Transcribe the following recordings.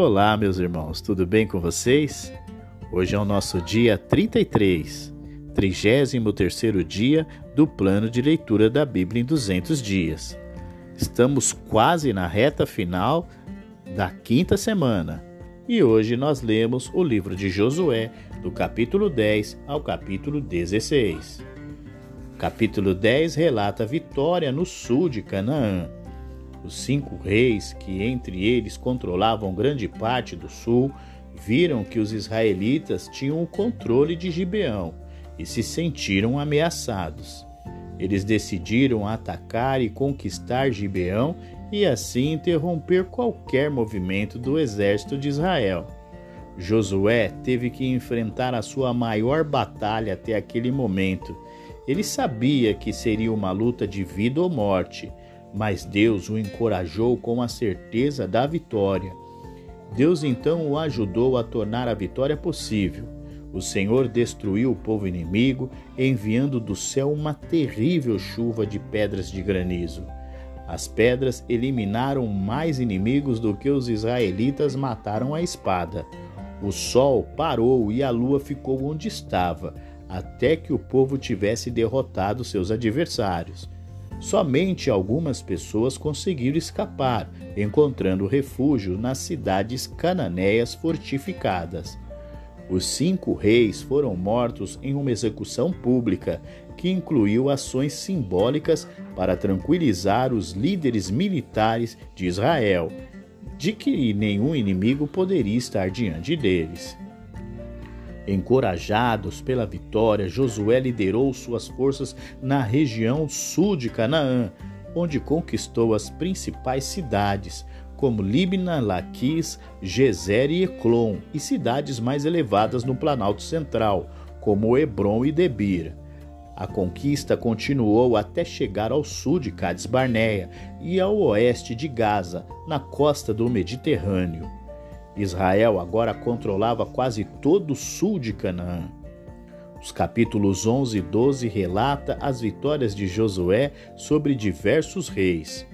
Olá, meus irmãos, tudo bem com vocês? Hoje é o nosso dia 33, 33 dia do plano de leitura da Bíblia em 200 dias. Estamos quase na reta final da quinta semana e hoje nós lemos o livro de Josué, do capítulo 10 ao capítulo 16. O capítulo 10 relata a vitória no sul de Canaã os cinco reis, que entre eles controlavam grande parte do sul, viram que os israelitas tinham o controle de Gibeão e se sentiram ameaçados. Eles decidiram atacar e conquistar Gibeão e assim interromper qualquer movimento do exército de Israel. Josué teve que enfrentar a sua maior batalha até aquele momento. Ele sabia que seria uma luta de vida ou morte mas Deus o encorajou com a certeza da vitória. Deus então o ajudou a tornar a vitória possível. O Senhor destruiu o povo inimigo, enviando do céu uma terrível chuva de pedras de granizo. As pedras eliminaram mais inimigos do que os israelitas mataram à espada. O sol parou e a lua ficou onde estava, até que o povo tivesse derrotado seus adversários. Somente algumas pessoas conseguiram escapar, encontrando refúgio nas cidades cananeias fortificadas. Os cinco reis foram mortos em uma execução pública que incluiu ações simbólicas para tranquilizar os líderes militares de Israel de que nenhum inimigo poderia estar diante deles. Encorajados pela vitória, Josué liderou suas forças na região sul de Canaã, onde conquistou as principais cidades, como Libna, Laquis, Gezer e Eclon, e cidades mais elevadas no Planalto Central, como Hebron e Debir. A conquista continuou até chegar ao sul de Cades Barneia e ao oeste de Gaza, na costa do Mediterrâneo. Israel agora controlava quase todo o sul de Canaã. Os capítulos 11 e 12 relata as vitórias de Josué sobre diversos reis.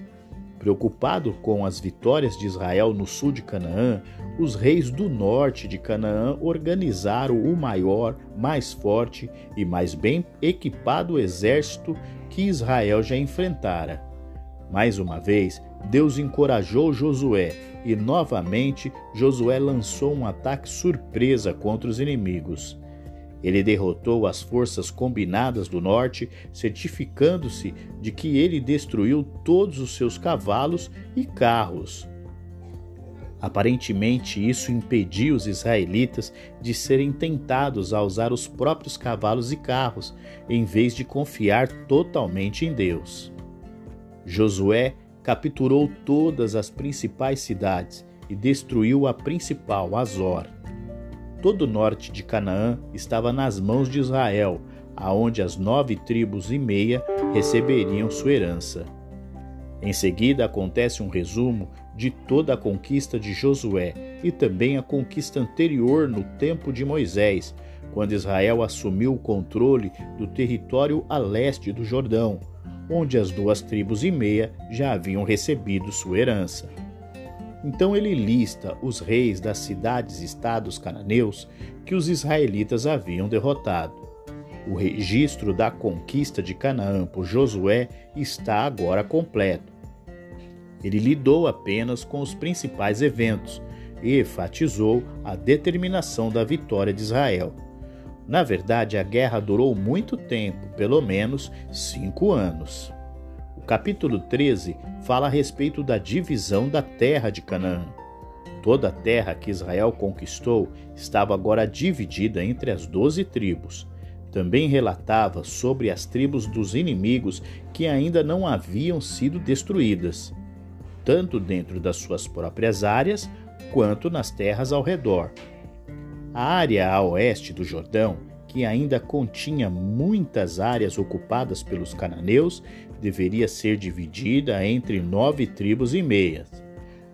Preocupado com as vitórias de Israel no sul de Canaã, os reis do norte de Canaã organizaram o maior, mais forte e mais bem equipado exército que Israel já enfrentara. Mais uma vez, Deus encorajou Josué e novamente Josué lançou um ataque surpresa contra os inimigos. Ele derrotou as forças combinadas do norte, certificando-se de que ele destruiu todos os seus cavalos e carros. Aparentemente, isso impediu os israelitas de serem tentados a usar os próprios cavalos e carros, em vez de confiar totalmente em Deus. Josué capturou todas as principais cidades e destruiu a principal, Azor. Todo o norte de Canaã estava nas mãos de Israel, aonde as nove tribos e meia receberiam sua herança. Em seguida acontece um resumo de toda a conquista de Josué e também a conquista anterior no tempo de Moisés, quando Israel assumiu o controle do território a leste do Jordão, onde as duas tribos e meia já haviam recebido sua herança. Então ele lista os reis das cidades-estados cananeus que os israelitas haviam derrotado. O registro da conquista de Canaã por Josué está agora completo. Ele lidou apenas com os principais eventos e enfatizou a determinação da vitória de Israel. Na verdade, a guerra durou muito tempo, pelo menos cinco anos. O capítulo 13 fala a respeito da divisão da terra de Canaã. Toda a terra que Israel conquistou estava agora dividida entre as doze tribos. Também relatava sobre as tribos dos inimigos que ainda não haviam sido destruídas, tanto dentro das suas próprias áreas quanto nas terras ao redor, a área a oeste do Jordão, que ainda continha muitas áreas ocupadas pelos cananeus, deveria ser dividida entre nove tribos e meias.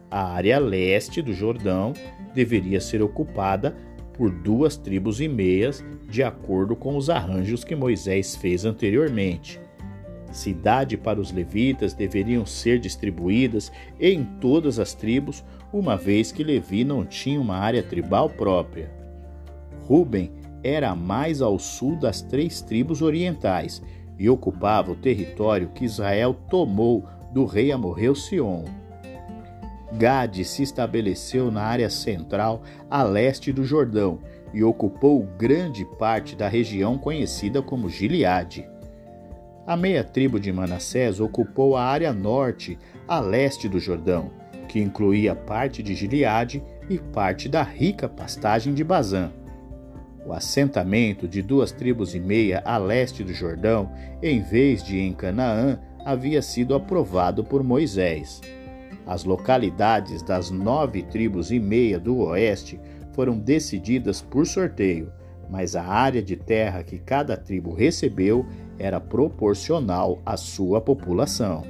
A área leste do Jordão deveria ser ocupada por duas tribos e meias, de acordo com os arranjos que Moisés fez anteriormente. cidade para os levitas deveriam ser distribuídas em todas as tribos, uma vez que Levi não tinha uma área tribal própria. Ruben era mais ao sul das três tribos orientais e ocupava o território que Israel tomou do rei amorreu Sion. Gade se estabeleceu na área central a leste do Jordão e ocupou grande parte da região conhecida como Gileade. A meia tribo de Manassés ocupou a área norte, a leste do Jordão, que incluía parte de Gileade e parte da rica pastagem de Bazã. O assentamento de duas tribos e meia a leste do Jordão, em vez de em Canaã, havia sido aprovado por Moisés. As localidades das nove tribos e meia do oeste foram decididas por sorteio, mas a área de terra que cada tribo recebeu era proporcional à sua população.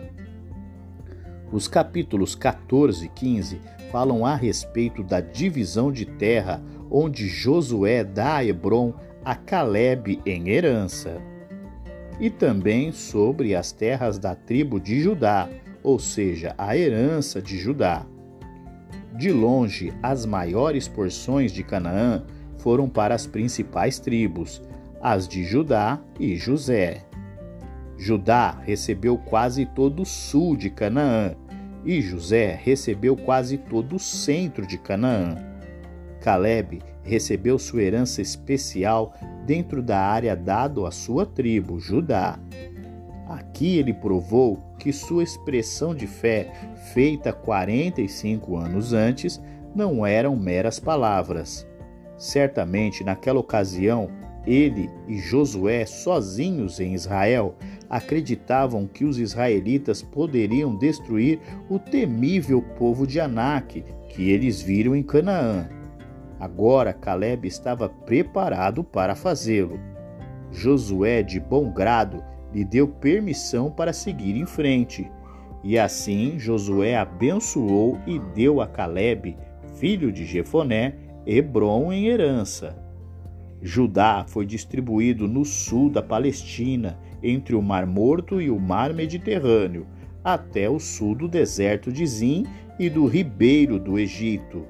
Os capítulos 14 e 15 falam a respeito da divisão de terra onde Josué dá a Hebron a Caleb em herança. E também sobre as terras da tribo de Judá, ou seja, a herança de Judá. De longe, as maiores porções de Canaã foram para as principais tribos, as de Judá e José. Judá recebeu quase todo o sul de Canaã, e José recebeu quase todo o centro de Canaã. Caleb recebeu sua herança especial dentro da área dada à sua tribo, Judá. Aqui ele provou que sua expressão de fé, feita 45 anos antes, não eram meras palavras. Certamente, naquela ocasião, ele e Josué, sozinhos em Israel, acreditavam que os israelitas poderiam destruir o temível povo de Anak que eles viram em Canaã. Agora Caleb estava preparado para fazê-lo. Josué, de bom grado, lhe deu permissão para seguir em frente. E assim Josué abençoou e deu a Caleb, filho de Jefoné, Hebron em herança. Judá foi distribuído no sul da Palestina, entre o Mar Morto e o Mar Mediterrâneo, até o sul do deserto de Zim e do ribeiro do Egito.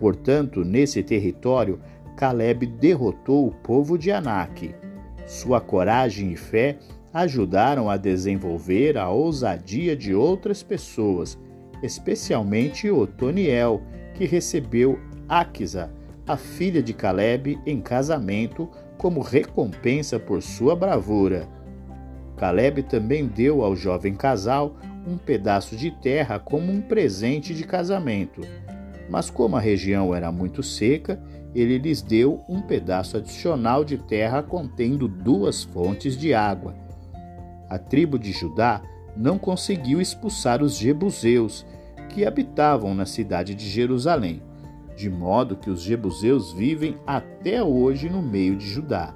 Portanto, nesse território, Caleb derrotou o povo de Anak. Sua coragem e fé ajudaram a desenvolver a ousadia de outras pessoas, especialmente Otoniel, que recebeu Aquisa, a filha de Caleb, em casamento como recompensa por sua bravura. Caleb também deu ao jovem casal um pedaço de terra como um presente de casamento. Mas como a região era muito seca, ele lhes deu um pedaço adicional de terra contendo duas fontes de água. A tribo de Judá não conseguiu expulsar os jebuseus, que habitavam na cidade de Jerusalém de modo que os jebuseus vivem até hoje no meio de Judá.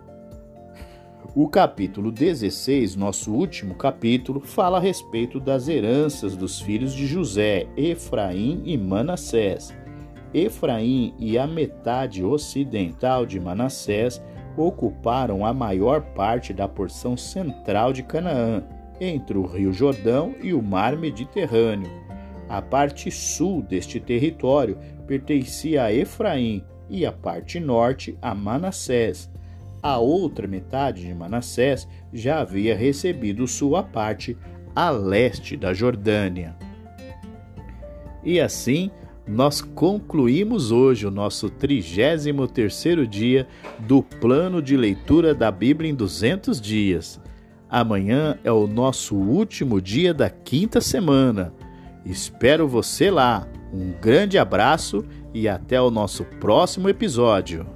O capítulo 16, nosso último capítulo, fala a respeito das heranças dos filhos de José, Efraim e Manassés. Efraim e a metade ocidental de Manassés ocuparam a maior parte da porção central de Canaã, entre o Rio Jordão e o Mar Mediterrâneo. A parte sul deste território pertencia a Efraim e a parte norte a Manassés. A outra metade de Manassés já havia recebido sua parte a leste da Jordânia. E assim, nós concluímos hoje o nosso 33º dia do plano de leitura da Bíblia em 200 dias. Amanhã é o nosso último dia da quinta semana. Espero você lá. Um grande abraço e até o nosso próximo episódio.